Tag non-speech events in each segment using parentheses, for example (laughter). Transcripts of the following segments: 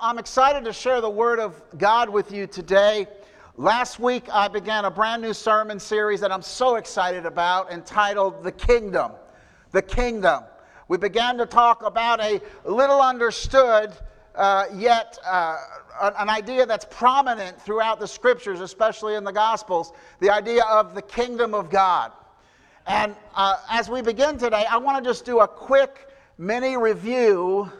I'm excited to share the Word of God with you today. Last week, I began a brand new sermon series that I'm so excited about entitled The Kingdom. The Kingdom. We began to talk about a little understood, uh, yet uh, an idea that's prominent throughout the scriptures, especially in the Gospels the idea of the kingdom of God. And uh, as we begin today, I want to just do a quick mini review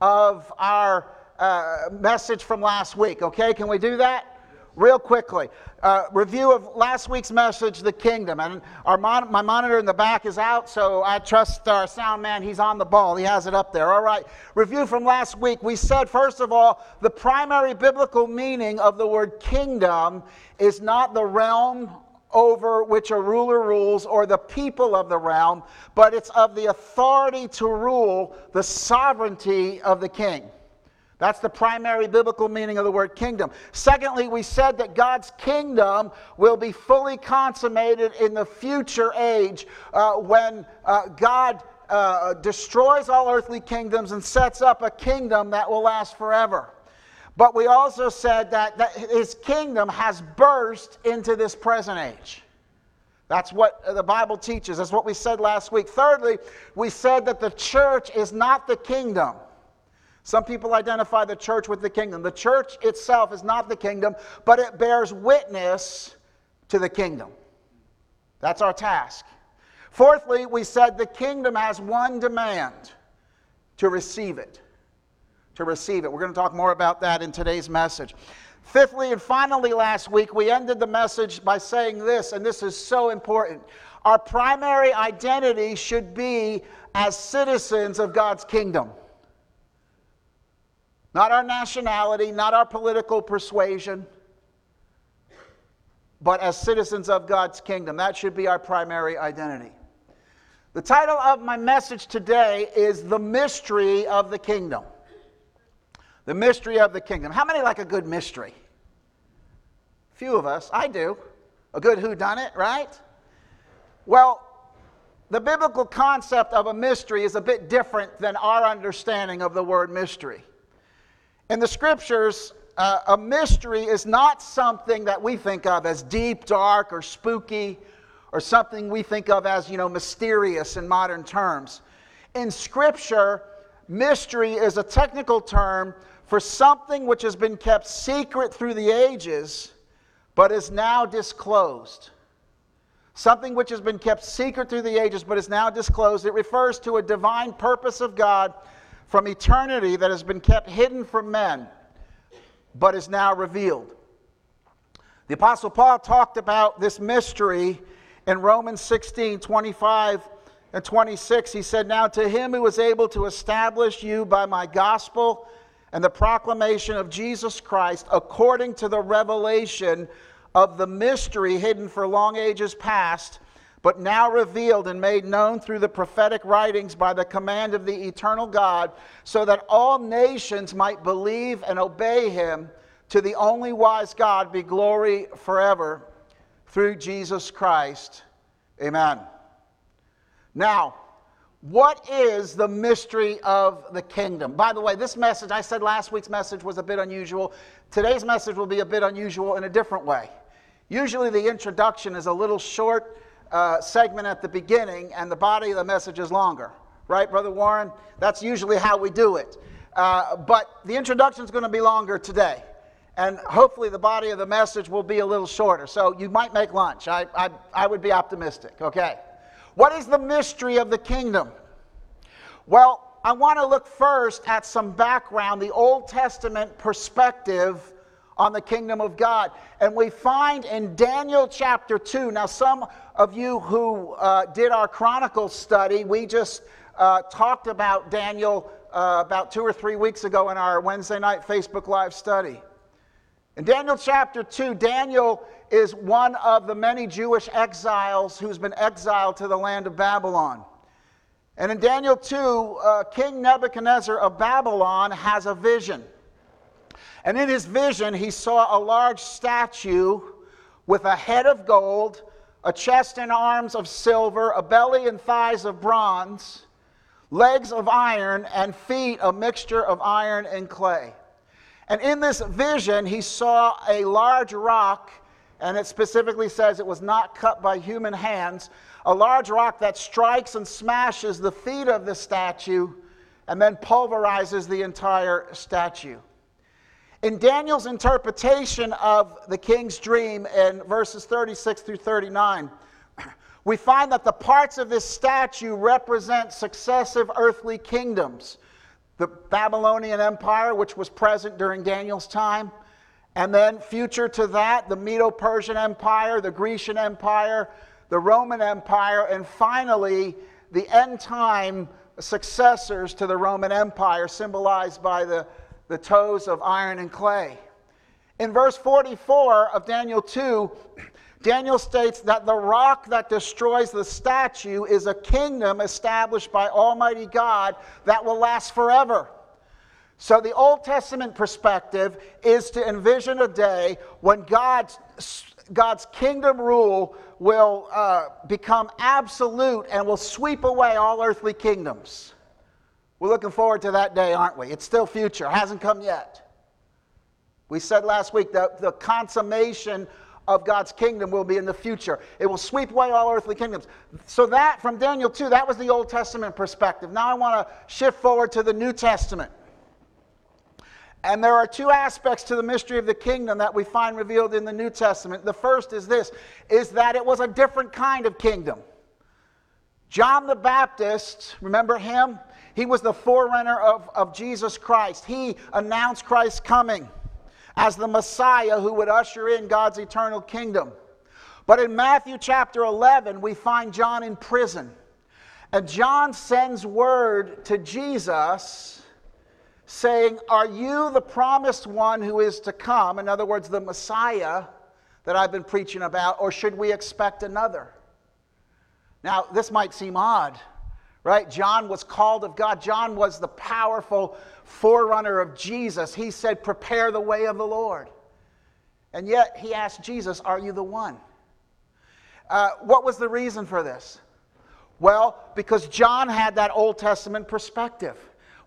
of our uh, message from last week, okay? Can we do that? Real quickly, uh, review of last week's message, the kingdom. And our mon- my monitor in the back is out, so I trust our sound man. He's on the ball. He has it up there. All right. Review from last week. We said, first of all, the primary biblical meaning of the word kingdom is not the realm over which a ruler rules or the people of the realm, but it's of the authority to rule, the sovereignty of the king. That's the primary biblical meaning of the word kingdom. Secondly, we said that God's kingdom will be fully consummated in the future age uh, when uh, God uh, destroys all earthly kingdoms and sets up a kingdom that will last forever. But we also said that, that his kingdom has burst into this present age. That's what the Bible teaches. That's what we said last week. Thirdly, we said that the church is not the kingdom. Some people identify the church with the kingdom. The church itself is not the kingdom, but it bears witness to the kingdom. That's our task. Fourthly, we said the kingdom has one demand to receive it. To receive it. We're going to talk more about that in today's message. Fifthly, and finally, last week, we ended the message by saying this, and this is so important. Our primary identity should be as citizens of God's kingdom. Not our nationality, not our political persuasion, but as citizens of God's kingdom. That should be our primary identity. The title of my message today is The Mystery of the Kingdom. The Mystery of the Kingdom. How many like a good mystery? Few of us. I do. A good who done it, right? Well, the biblical concept of a mystery is a bit different than our understanding of the word mystery. In the scriptures, uh, a mystery is not something that we think of as deep, dark, or spooky, or something we think of as, you know, mysterious in modern terms. In scripture, mystery is a technical term for something which has been kept secret through the ages, but is now disclosed. Something which has been kept secret through the ages, but is now disclosed. It refers to a divine purpose of God from eternity that has been kept hidden from men, but is now revealed. The Apostle Paul talked about this mystery in Romans 16 25 and 26. He said, Now to him who was able to establish you by my gospel and the proclamation of Jesus Christ according to the revelation of the mystery hidden for long ages past but now revealed and made known through the prophetic writings by the command of the eternal God, so that all nations might believe and obey him. To the only wise God be glory forever through Jesus Christ. Amen. Now, what is the mystery of the kingdom? By the way, this message, I said last week's message was a bit unusual. Today's message will be a bit unusual in a different way. Usually, the introduction is a little short uh, segment at the beginning and the body of the message is longer. Right, Brother Warren? That's usually how we do it. Uh, but the introduction is going to be longer today. And hopefully the body of the message will be a little shorter. So you might make lunch. I, I, I would be optimistic. Okay. What is the mystery of the kingdom? Well, I want to look first at some background, the Old Testament perspective on the kingdom of God. And we find in Daniel chapter 2, now, some of you who uh, did our Chronicles study, we just uh, talked about Daniel uh, about two or three weeks ago in our Wednesday night Facebook Live study. In Daniel chapter 2, Daniel is one of the many Jewish exiles who's been exiled to the land of Babylon. And in Daniel 2, uh, King Nebuchadnezzar of Babylon has a vision. And in his vision, he saw a large statue with a head of gold, a chest and arms of silver, a belly and thighs of bronze, legs of iron, and feet a mixture of iron and clay. And in this vision, he saw a large rock, and it specifically says it was not cut by human hands, a large rock that strikes and smashes the feet of the statue and then pulverizes the entire statue. In Daniel's interpretation of the king's dream in verses 36 through 39, we find that the parts of this statue represent successive earthly kingdoms. The Babylonian Empire, which was present during Daniel's time, and then future to that, the Medo Persian Empire, the Grecian Empire, the Roman Empire, and finally, the end time successors to the Roman Empire, symbolized by the, the toes of iron and clay. In verse 44 of Daniel 2, Daniel states that the rock that destroys the statue is a kingdom established by Almighty God that will last forever. So, the Old Testament perspective is to envision a day when God's, God's kingdom rule will uh, become absolute and will sweep away all earthly kingdoms. We're looking forward to that day, aren't we? It's still future, hasn't come yet. We said last week that the consummation of God's kingdom will be in the future. It will sweep away all earthly kingdoms. So, that from Daniel 2, that was the Old Testament perspective. Now, I want to shift forward to the New Testament. And there are two aspects to the mystery of the kingdom that we find revealed in the New Testament. The first is this is that it was a different kind of kingdom. John the Baptist, remember him? He was the forerunner of, of Jesus Christ. He announced Christ's coming as the Messiah who would usher in God's eternal kingdom. But in Matthew chapter 11, we find John in prison. And John sends word to Jesus saying, Are you the promised one who is to come? In other words, the Messiah that I've been preaching about, or should we expect another? Now, this might seem odd, right? John was called of God. John was the powerful forerunner of Jesus. He said, Prepare the way of the Lord. And yet he asked Jesus, Are you the one? Uh, what was the reason for this? Well, because John had that Old Testament perspective.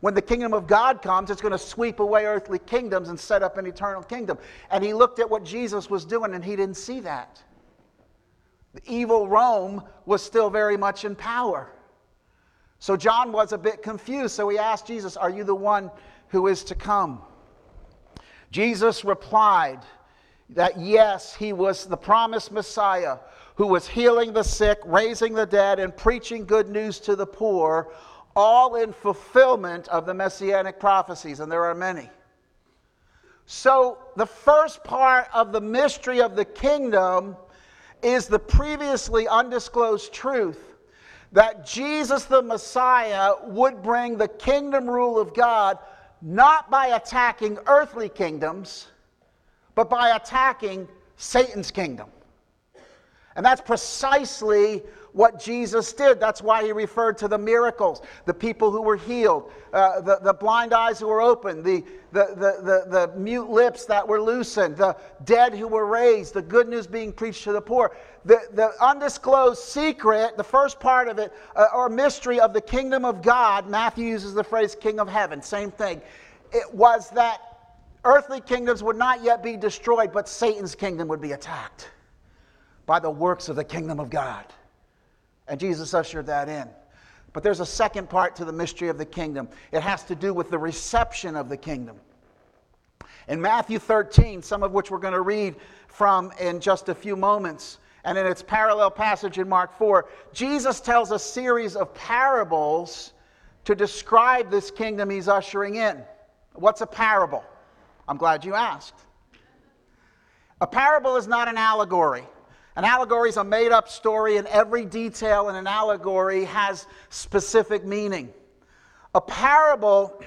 When the kingdom of God comes, it's going to sweep away earthly kingdoms and set up an eternal kingdom. And he looked at what Jesus was doing and he didn't see that. The evil Rome was still very much in power. So John was a bit confused. So he asked Jesus, Are you the one who is to come? Jesus replied that yes, he was the promised Messiah who was healing the sick, raising the dead, and preaching good news to the poor, all in fulfillment of the messianic prophecies. And there are many. So the first part of the mystery of the kingdom is the previously undisclosed truth that Jesus the Messiah would bring the kingdom rule of God not by attacking earthly kingdoms, but by attacking Satan's kingdom. And that's precisely what Jesus did. That's why he referred to the miracles, the people who were healed, uh, the, the blind eyes who were opened, the, the, the, the, the mute lips that were loosened, the dead who were raised, the good news being preached to the poor. The, the undisclosed secret, the first part of it, uh, or mystery of the kingdom of God, Matthew uses the phrase king of heaven, same thing. It was that earthly kingdoms would not yet be destroyed, but Satan's kingdom would be attacked by the works of the kingdom of God. And Jesus ushered that in. But there's a second part to the mystery of the kingdom. It has to do with the reception of the kingdom. In Matthew 13, some of which we're going to read from in just a few moments, and in its parallel passage in Mark 4, Jesus tells a series of parables to describe this kingdom he's ushering in. What's a parable? I'm glad you asked. A parable is not an allegory. An allegory is a made up story, and every detail in an allegory has specific meaning. A parable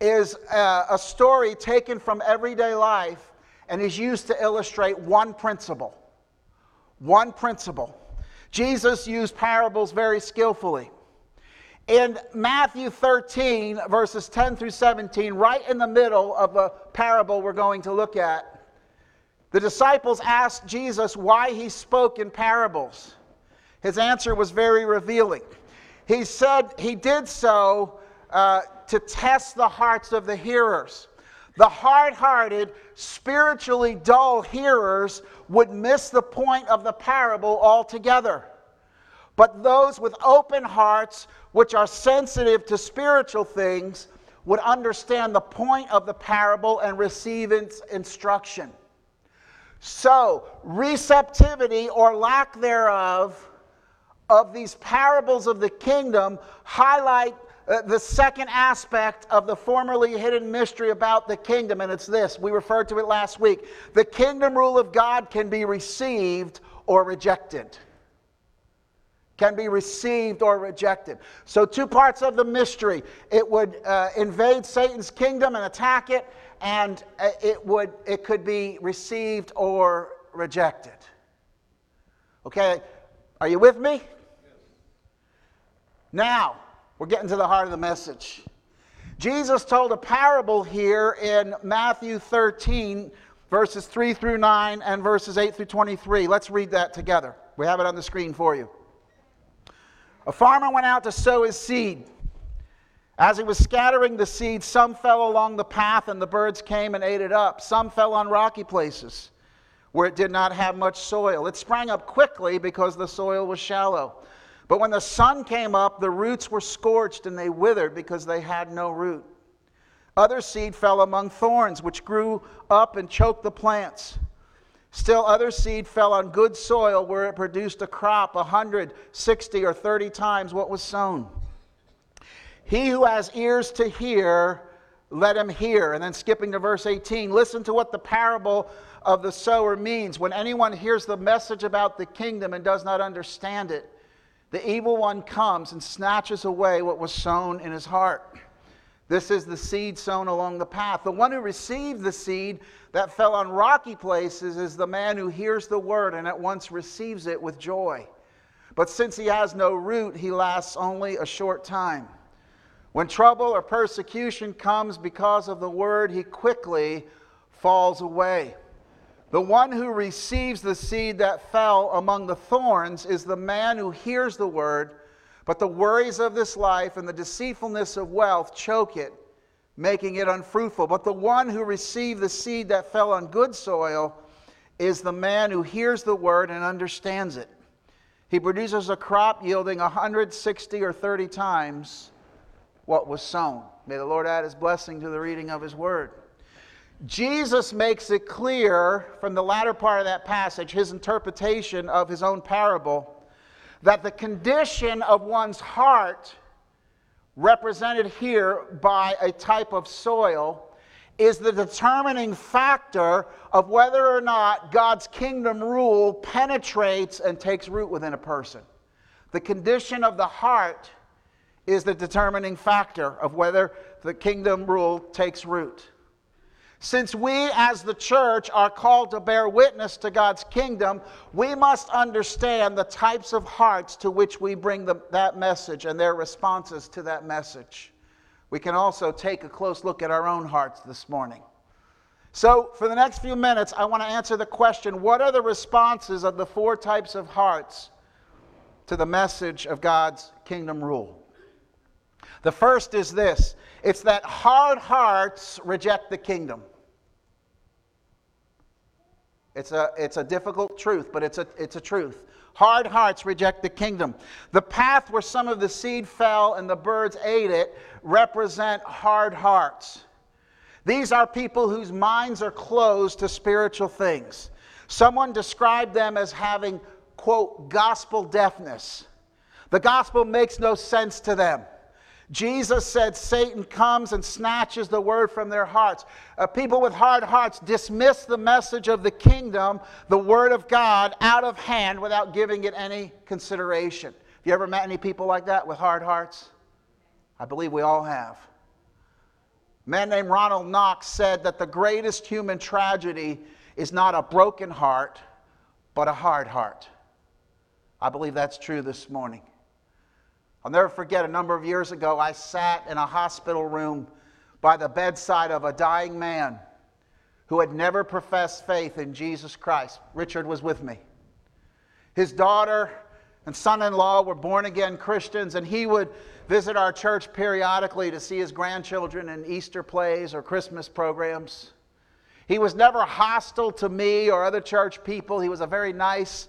is a, a story taken from everyday life and is used to illustrate one principle. One principle. Jesus used parables very skillfully. In Matthew 13, verses 10 through 17, right in the middle of the parable we're going to look at, the disciples asked Jesus why he spoke in parables. His answer was very revealing. He said he did so uh, to test the hearts of the hearers. The hard hearted, spiritually dull hearers would miss the point of the parable altogether. But those with open hearts, which are sensitive to spiritual things, would understand the point of the parable and receive its instruction. So, receptivity or lack thereof of these parables of the kingdom highlight the second aspect of the formerly hidden mystery about the kingdom, and it's this. We referred to it last week. The kingdom rule of God can be received or rejected can be received or rejected. So, two parts of the mystery it would uh, invade Satan's kingdom and attack it, and uh, it, would, it could be received or rejected. Okay, are you with me? Now, we're getting to the heart of the message. Jesus told a parable here in Matthew 13, verses 3 through 9, and verses 8 through 23. Let's read that together. We have it on the screen for you. A farmer went out to sow his seed. As he was scattering the seed, some fell along the path and the birds came and ate it up. Some fell on rocky places where it did not have much soil. It sprang up quickly because the soil was shallow. But when the sun came up, the roots were scorched and they withered because they had no root. Other seed fell among thorns, which grew up and choked the plants. Still, other seed fell on good soil where it produced a crop a hundred, sixty, or 30 times what was sown. He who has ears to hear, let him hear. And then skipping to verse 18, listen to what the parable of the sower means. When anyone hears the message about the kingdom and does not understand it, the evil one comes and snatches away what was sown in his heart. This is the seed sown along the path. The one who received the seed that fell on rocky places is the man who hears the word and at once receives it with joy. But since he has no root, he lasts only a short time. When trouble or persecution comes because of the word, he quickly falls away. The one who receives the seed that fell among the thorns is the man who hears the word but the worries of this life and the deceitfulness of wealth choke it, making it unfruitful. But the one who received the seed that fell on good soil is the man who hears the word and understands it. He produces a crop yielding 160 or 30 times what was sown. May the Lord add his blessing to the reading of his word. Jesus makes it clear from the latter part of that passage, his interpretation of his own parable that the condition of one's heart, represented here by a type of soil, is the determining factor of whether or not God's kingdom rule penetrates and takes root within a person. The condition of the heart is the determining factor of whether the kingdom rule takes root. Since we as the church are called to bear witness to God's kingdom, we must understand the types of hearts to which we bring the, that message and their responses to that message. We can also take a close look at our own hearts this morning. So, for the next few minutes, I want to answer the question what are the responses of the four types of hearts to the message of God's kingdom rule? The first is this it's that hard hearts reject the kingdom. It's a, it's a difficult truth, but it's a, it's a truth. Hard hearts reject the kingdom. The path where some of the seed fell and the birds ate it represent hard hearts. These are people whose minds are closed to spiritual things. Someone described them as having, quote, gospel deafness. The gospel makes no sense to them. Jesus said Satan comes and snatches the word from their hearts. Uh, people with hard hearts dismiss the message of the kingdom, the word of God, out of hand without giving it any consideration. Have you ever met any people like that with hard hearts? I believe we all have. A man named Ronald Knox said that the greatest human tragedy is not a broken heart, but a hard heart. I believe that's true this morning. I'll never forget a number of years ago, I sat in a hospital room by the bedside of a dying man who had never professed faith in Jesus Christ. Richard was with me. His daughter and son in law were born again Christians, and he would visit our church periodically to see his grandchildren in Easter plays or Christmas programs. He was never hostile to me or other church people. He was a very nice,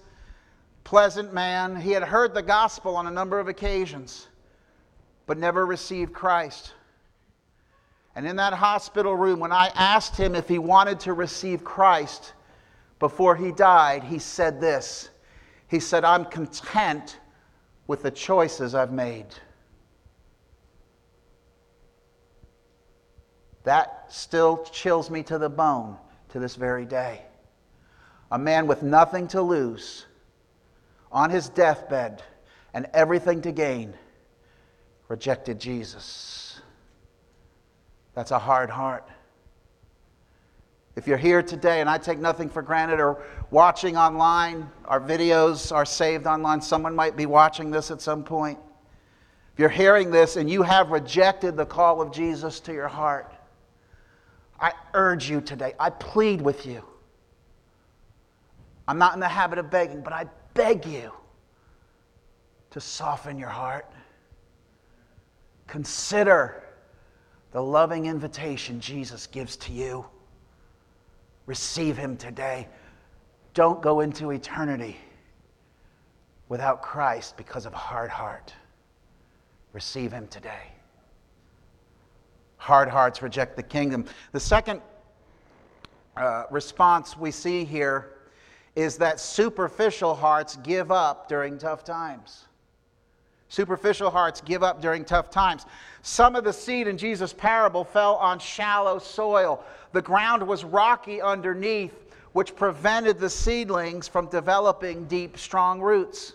pleasant man. He had heard the gospel on a number of occasions, but never received Christ. And in that hospital room, when I asked him if he wanted to receive Christ before he died, he said this He said, I'm content with the choices I've made. That still chills me to the bone to this very day. A man with nothing to lose on his deathbed and everything to gain rejected Jesus. That's a hard heart. If you're here today, and I take nothing for granted, or watching online, our videos are saved online, someone might be watching this at some point. If you're hearing this and you have rejected the call of Jesus to your heart, I urge you today, I plead with you. I'm not in the habit of begging, but I beg you to soften your heart. Consider the loving invitation Jesus gives to you. Receive Him today. Don't go into eternity without Christ because of a hard heart. Receive Him today. Hard hearts reject the kingdom. The second uh, response we see here is that superficial hearts give up during tough times. Superficial hearts give up during tough times. Some of the seed in Jesus' parable fell on shallow soil. The ground was rocky underneath, which prevented the seedlings from developing deep, strong roots.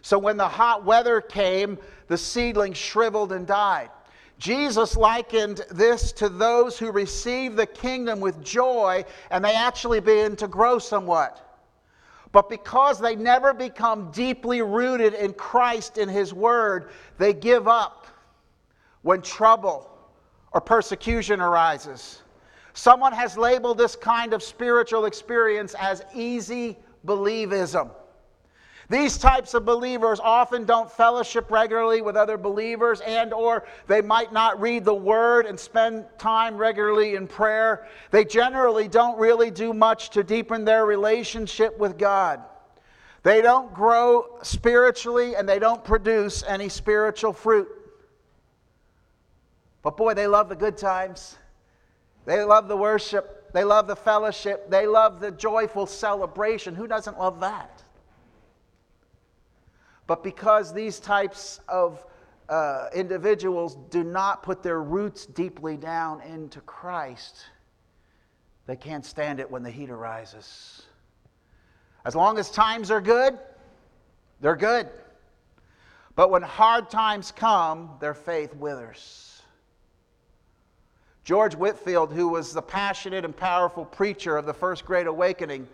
So when the hot weather came, the seedlings shriveled and died. Jesus likened this to those who receive the kingdom with joy and they actually begin to grow somewhat. But because they never become deeply rooted in Christ in His Word, they give up when trouble or persecution arises. Someone has labeled this kind of spiritual experience as easy believism. These types of believers often don't fellowship regularly with other believers and or they might not read the word and spend time regularly in prayer. They generally don't really do much to deepen their relationship with God. They don't grow spiritually and they don't produce any spiritual fruit. But boy, they love the good times. They love the worship. They love the fellowship. They love the joyful celebration. Who doesn't love that? But because these types of uh, individuals do not put their roots deeply down into Christ, they can't stand it when the heat arises. As long as times are good, they're good. But when hard times come, their faith withers. George Whitefield, who was the passionate and powerful preacher of the First Great Awakening,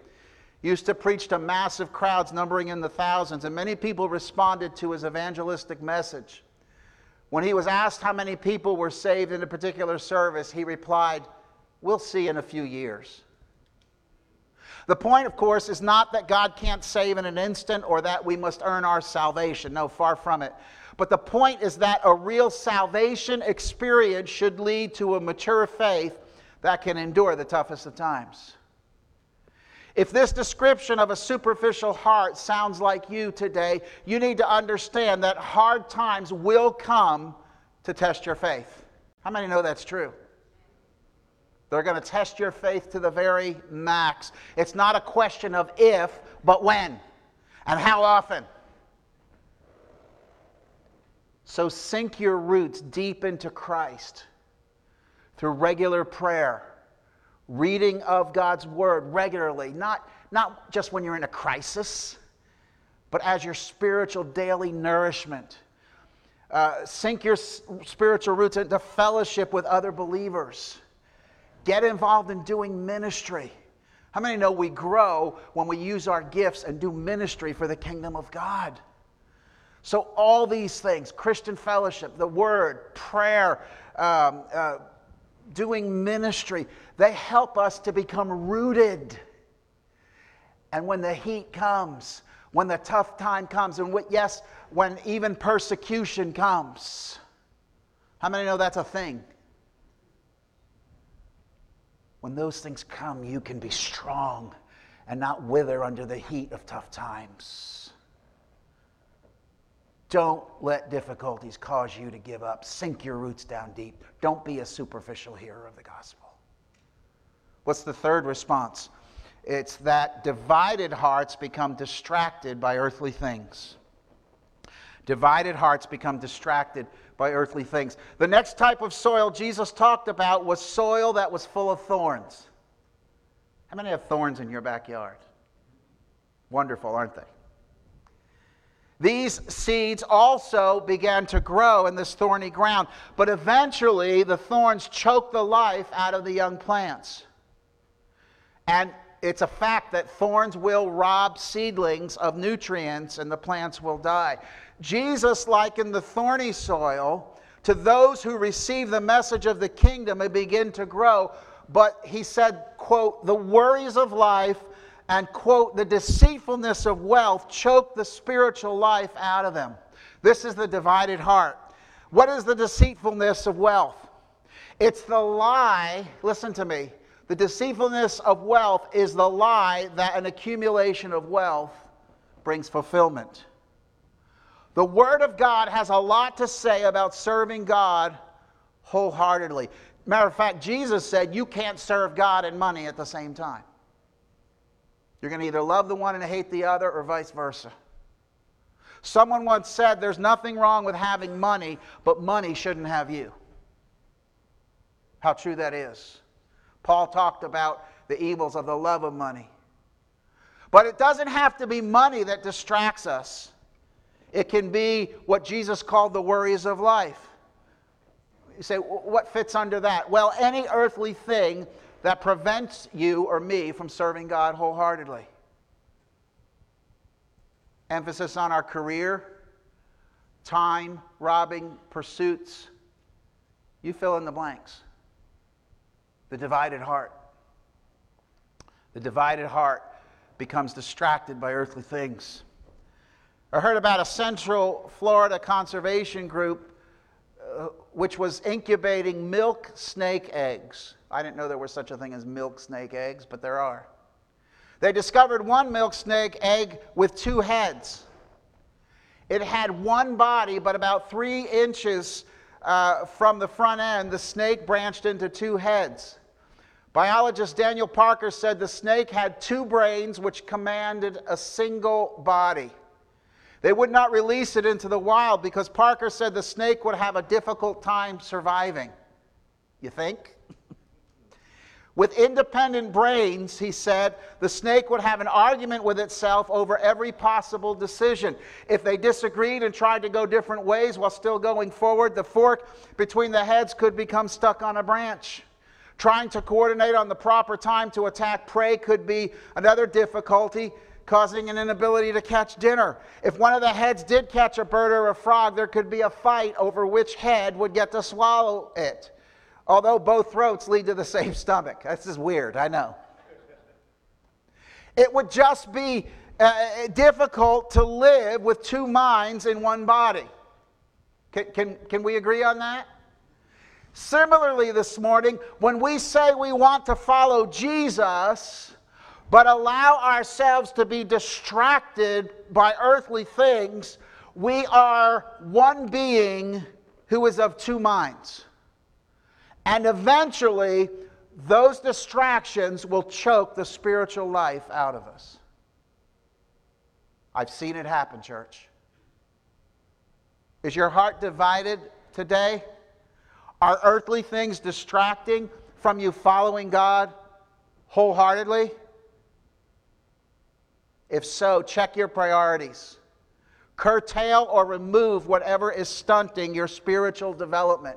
used to preach to massive crowds numbering in the thousands, and many people responded to his evangelistic message. When he was asked how many people were saved in a particular service, he replied, We'll see in a few years. The point, of course, is not that God can't save in an instant or that we must earn our salvation. No, far from it. But the point is that a real salvation experience should lead to a mature faith that can endure the toughest of times. If this description of a superficial heart sounds like you today, you need to understand that hard times will come to test your faith. How many know that's true? They're going to test your faith to the very max. It's not a question of if, but when and how often. So sink your roots deep into Christ through regular prayer reading of God's word regularly, not, not just when you're in a crisis, but as your spiritual daily nourishment. Uh, sink your spiritual roots into fellowship with other believers. Get involved in doing ministry. How many know we grow when we use our gifts and do ministry for the kingdom of God? So, all these things Christian fellowship, the word, prayer, um, uh, doing ministry they help us to become rooted. And when the heat comes, when the tough time comes, and yes, when even persecution comes, how many know that's a thing? When those things come, you can be strong and not wither under the heat of tough times. Don't let difficulties cause you to give up. Sink your roots down deep. Don't be a superficial hearer of the gospel. What's the third response? It's that divided hearts become distracted by earthly things. Divided hearts become distracted by earthly things. The next type of soil Jesus talked about was soil that was full of thorns. How many have thorns in your backyard? Wonderful, aren't they? These seeds also began to grow in this thorny ground, but eventually the thorns choked the life out of the young plants. And it's a fact that thorns will rob seedlings of nutrients and the plants will die. Jesus likened the thorny soil to those who receive the message of the kingdom and begin to grow, but he said, quote, the worries of life and, quote, the deceitfulness of wealth choke the spiritual life out of them. This is the divided heart. What is the deceitfulness of wealth? It's the lie, listen to me. The deceitfulness of wealth is the lie that an accumulation of wealth brings fulfillment. The Word of God has a lot to say about serving God wholeheartedly. Matter of fact, Jesus said you can't serve God and money at the same time. You're going to either love the one and hate the other, or vice versa. Someone once said there's nothing wrong with having money, but money shouldn't have you. How true that is. Paul talked about the evils of the love of money. But it doesn't have to be money that distracts us, it can be what Jesus called the worries of life. You say, what fits under that? Well, any earthly thing that prevents you or me from serving God wholeheartedly. Emphasis on our career, time, robbing, pursuits. You fill in the blanks. The divided heart. The divided heart becomes distracted by earthly things. I heard about a Central Florida conservation group uh, which was incubating milk snake eggs. I didn't know there was such a thing as milk snake eggs, but there are. They discovered one milk snake egg with two heads. It had one body, but about three inches uh, from the front end, the snake branched into two heads. Biologist Daniel Parker said the snake had two brains which commanded a single body. They would not release it into the wild because Parker said the snake would have a difficult time surviving. You think? (laughs) With independent brains, he said, the snake would have an argument with itself over every possible decision. If they disagreed and tried to go different ways while still going forward, the fork between the heads could become stuck on a branch. Trying to coordinate on the proper time to attack prey could be another difficulty, causing an inability to catch dinner. If one of the heads did catch a bird or a frog, there could be a fight over which head would get to swallow it although both throats lead to the same (laughs) stomach. This is weird, I know. It would just be uh, difficult to live with two minds in one body. Can, can, can we agree on that? Similarly, this morning, when we say we want to follow Jesus, but allow ourselves to be distracted by earthly things, we are one being who is of two minds. And eventually, those distractions will choke the spiritual life out of us. I've seen it happen, church. Is your heart divided today? Are earthly things distracting from you following God wholeheartedly? If so, check your priorities. curtail or remove whatever is stunting your spiritual development.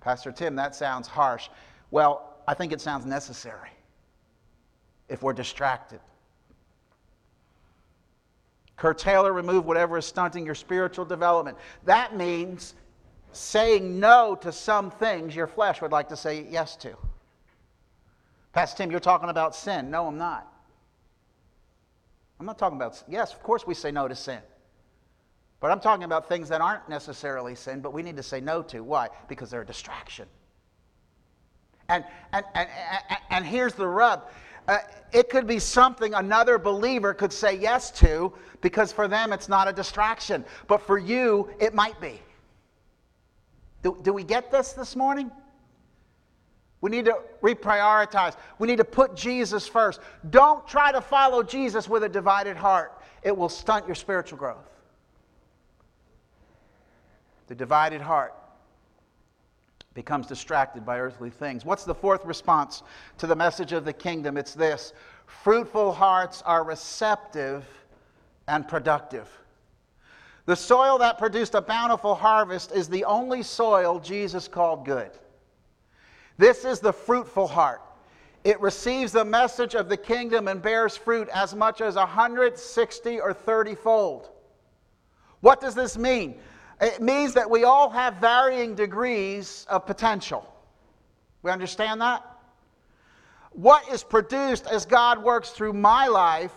Pastor Tim, that sounds harsh. Well, I think it sounds necessary if we're distracted. Curtail or remove whatever is stunting your spiritual development. That means saying no to some things your flesh would like to say yes to. Pastor Tim, you're talking about sin. No, I'm not. I'm not talking about, yes, of course we say no to sin. But I'm talking about things that aren't necessarily sin, but we need to say no to. Why? Because they're a distraction. And, and, and, and, and here's the rub uh, it could be something another believer could say yes to because for them it's not a distraction. But for you, it might be. Do, do we get this this morning? We need to reprioritize. We need to put Jesus first. Don't try to follow Jesus with a divided heart, it will stunt your spiritual growth. The divided heart becomes distracted by earthly things. What's the fourth response to the message of the kingdom? It's this fruitful hearts are receptive and productive. The soil that produced a bountiful harvest is the only soil Jesus called good. This is the fruitful heart. It receives the message of the kingdom and bears fruit as much as 160 or 30 fold. What does this mean? It means that we all have varying degrees of potential. We understand that? What is produced as God works through my life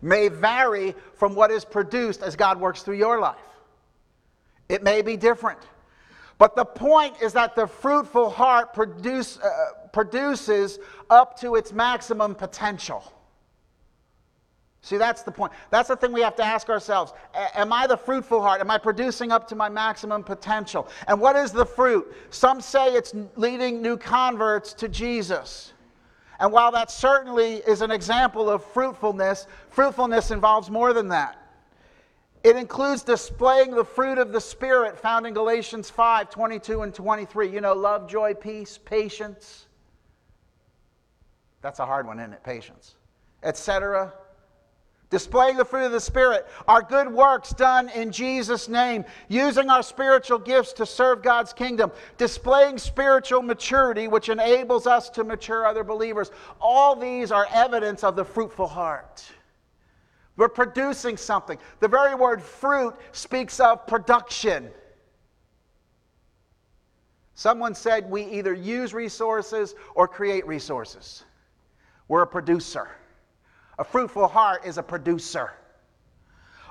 may vary from what is produced as God works through your life. It may be different. But the point is that the fruitful heart produce, uh, produces up to its maximum potential. See, that's the point. That's the thing we have to ask ourselves. Am I the fruitful heart? Am I producing up to my maximum potential? And what is the fruit? Some say it's leading new converts to Jesus. And while that certainly is an example of fruitfulness, fruitfulness involves more than that. It includes displaying the fruit of the Spirit found in Galatians 5 22 and 23. You know, love, joy, peace, patience. That's a hard one, isn't it? Patience. Etc displaying the fruit of the Spirit, our good works done in Jesus' name, using our spiritual gifts to serve God's kingdom, displaying spiritual maturity, which enables us to mature other believers. All these are evidence of the fruitful heart. We're producing something. The very word fruit speaks of production. Someone said we either use resources or create resources. We're a producer. A fruitful heart is a producer.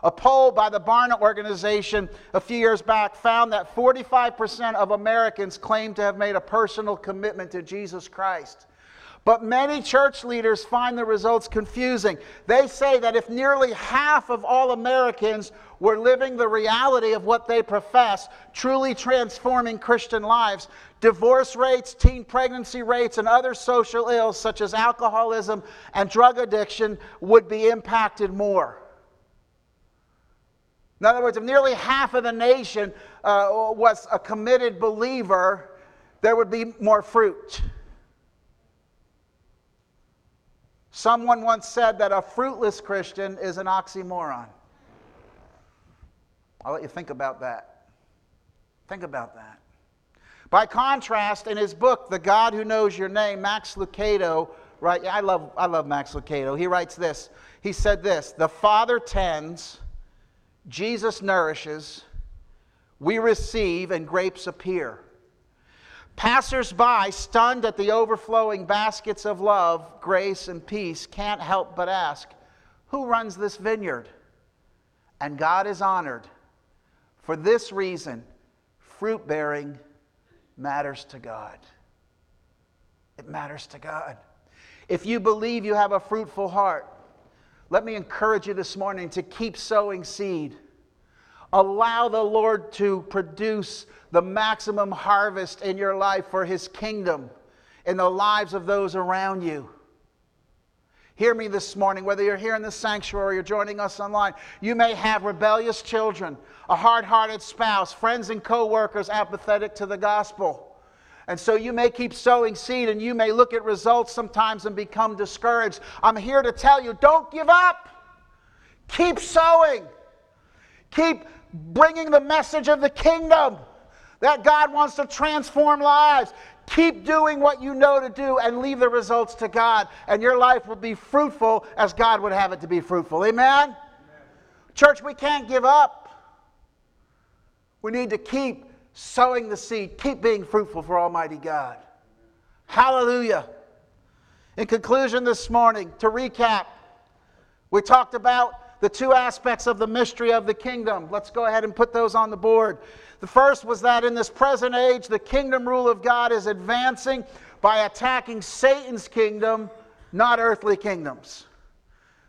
A poll by the Barna organization a few years back found that 45% of Americans claim to have made a personal commitment to Jesus Christ. But many church leaders find the results confusing. They say that if nearly half of all Americans were living the reality of what they profess, truly transforming Christian lives, divorce rates, teen pregnancy rates, and other social ills such as alcoholism and drug addiction would be impacted more. In other words, if nearly half of the nation uh, was a committed believer, there would be more fruit. Someone once said that a fruitless Christian is an oxymoron. I'll let you think about that. Think about that. By contrast, in his book, The God Who Knows Your Name, Max Lucado, right? I love, I love Max Lucado. He writes this. He said this The Father tends, Jesus nourishes, we receive, and grapes appear. Passers by, stunned at the overflowing baskets of love, grace, and peace, can't help but ask, Who runs this vineyard? And God is honored. For this reason, fruit bearing matters to God. It matters to God. If you believe you have a fruitful heart, let me encourage you this morning to keep sowing seed. Allow the Lord to produce the maximum harvest in your life for His kingdom in the lives of those around you. Hear me this morning, whether you're here in the sanctuary or joining us online. You may have rebellious children, a hard hearted spouse, friends and co workers apathetic to the gospel. And so you may keep sowing seed and you may look at results sometimes and become discouraged. I'm here to tell you don't give up, keep sowing. Keep bringing the message of the kingdom that God wants to transform lives. Keep doing what you know to do and leave the results to God, and your life will be fruitful as God would have it to be fruitful. Amen? Amen. Church, we can't give up. We need to keep sowing the seed, keep being fruitful for Almighty God. Hallelujah. In conclusion, this morning, to recap, we talked about the two aspects of the mystery of the kingdom. Let's go ahead and put those on the board. The first was that in this present age, the kingdom rule of God is advancing by attacking Satan's kingdom, not earthly kingdoms.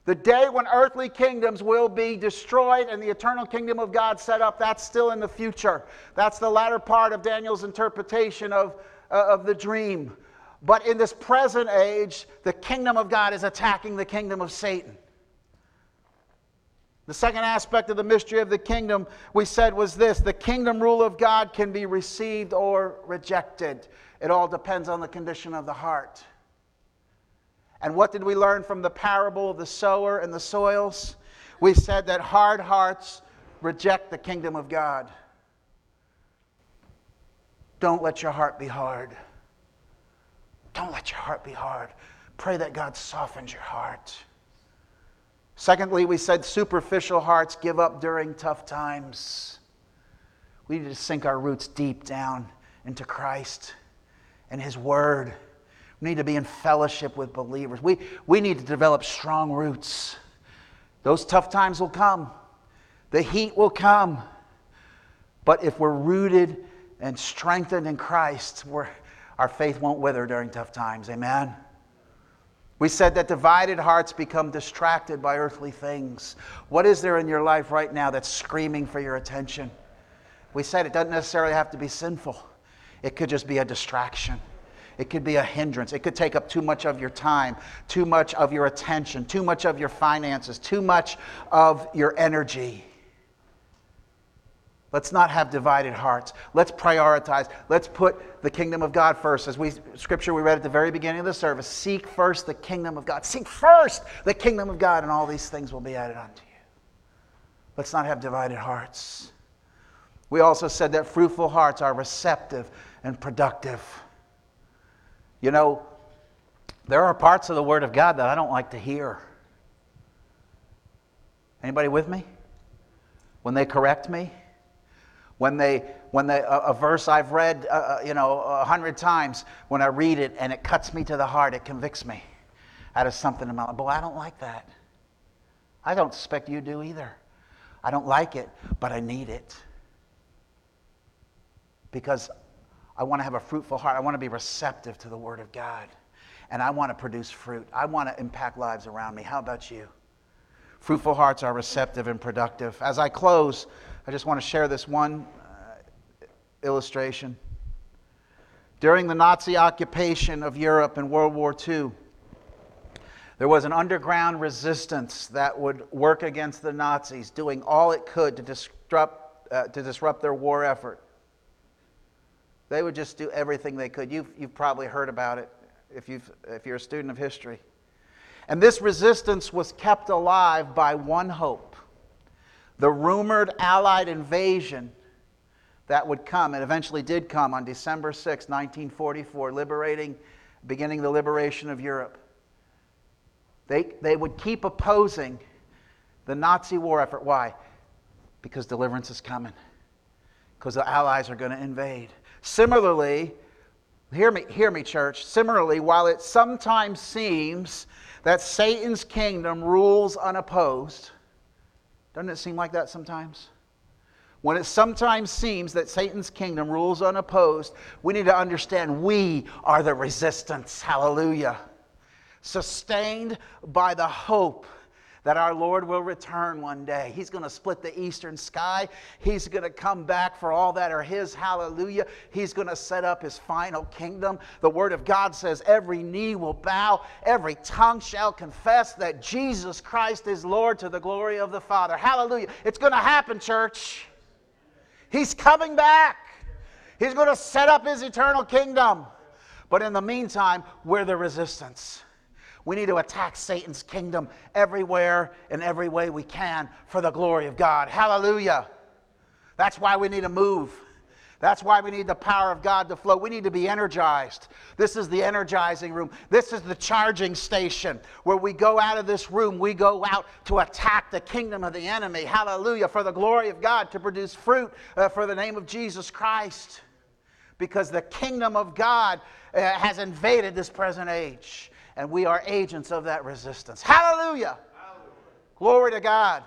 The day when earthly kingdoms will be destroyed and the eternal kingdom of God set up, that's still in the future. That's the latter part of Daniel's interpretation of, uh, of the dream. But in this present age, the kingdom of God is attacking the kingdom of Satan. The second aspect of the mystery of the kingdom we said was this the kingdom rule of God can be received or rejected. It all depends on the condition of the heart. And what did we learn from the parable of the sower and the soils? We said that hard hearts reject the kingdom of God. Don't let your heart be hard. Don't let your heart be hard. Pray that God softens your heart. Secondly, we said superficial hearts give up during tough times. We need to sink our roots deep down into Christ and His Word. We need to be in fellowship with believers. We, we need to develop strong roots. Those tough times will come, the heat will come. But if we're rooted and strengthened in Christ, our faith won't wither during tough times. Amen. We said that divided hearts become distracted by earthly things. What is there in your life right now that's screaming for your attention? We said it doesn't necessarily have to be sinful, it could just be a distraction. It could be a hindrance. It could take up too much of your time, too much of your attention, too much of your finances, too much of your energy. Let's not have divided hearts. Let's prioritize. Let's put the kingdom of God first. As we scripture we read at the very beginning of the service, seek first the kingdom of God. Seek first the kingdom of God, and all these things will be added unto you. Let's not have divided hearts. We also said that fruitful hearts are receptive and productive. You know, there are parts of the Word of God that I don't like to hear. Anybody with me? When they correct me, when they when they a, a verse I've read uh, uh you know a hundred times when I read it and it cuts me to the heart it convicts me out of something in my life. Boy, I don't like that. I don't suspect you do either. I don't like it, but I need it because I want to have a fruitful heart. I want to be receptive to the Word of God. And I want to produce fruit. I want to impact lives around me. How about you? Fruitful hearts are receptive and productive. As I close, I just want to share this one uh, illustration. During the Nazi occupation of Europe in World War II, there was an underground resistance that would work against the Nazis, doing all it could to disrupt, uh, to disrupt their war effort. They would just do everything they could. You've, you've probably heard about it if, you've, if you're a student of history. And this resistance was kept alive by one hope the rumored Allied invasion that would come, and eventually did come on December 6, 1944, liberating, beginning the liberation of Europe. They, they would keep opposing the Nazi war effort. Why? Because deliverance is coming, because the Allies are going to invade. Similarly, hear me, hear me, church. Similarly, while it sometimes seems that Satan's kingdom rules unopposed, doesn't it seem like that sometimes? When it sometimes seems that Satan's kingdom rules unopposed, we need to understand we are the resistance. Hallelujah. Sustained by the hope that our Lord will return one day. He's going to split the eastern sky. He's going to come back for all that are His. Hallelujah. He's going to set up His final kingdom. The Word of God says every knee will bow, every tongue shall confess that Jesus Christ is Lord to the glory of the Father. Hallelujah. It's going to happen, church. He's coming back. He's going to set up His eternal kingdom. But in the meantime, we're the resistance. We need to attack Satan's kingdom everywhere in every way we can for the glory of God. Hallelujah. That's why we need to move. That's why we need the power of God to flow. We need to be energized. This is the energizing room. This is the charging station where we go out of this room, we go out to attack the kingdom of the enemy. Hallelujah. For the glory of God, to produce fruit uh, for the name of Jesus Christ. Because the kingdom of God uh, has invaded this present age, and we are agents of that resistance. Hallelujah. Hallelujah. Glory to God.